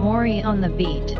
Mori on the beat.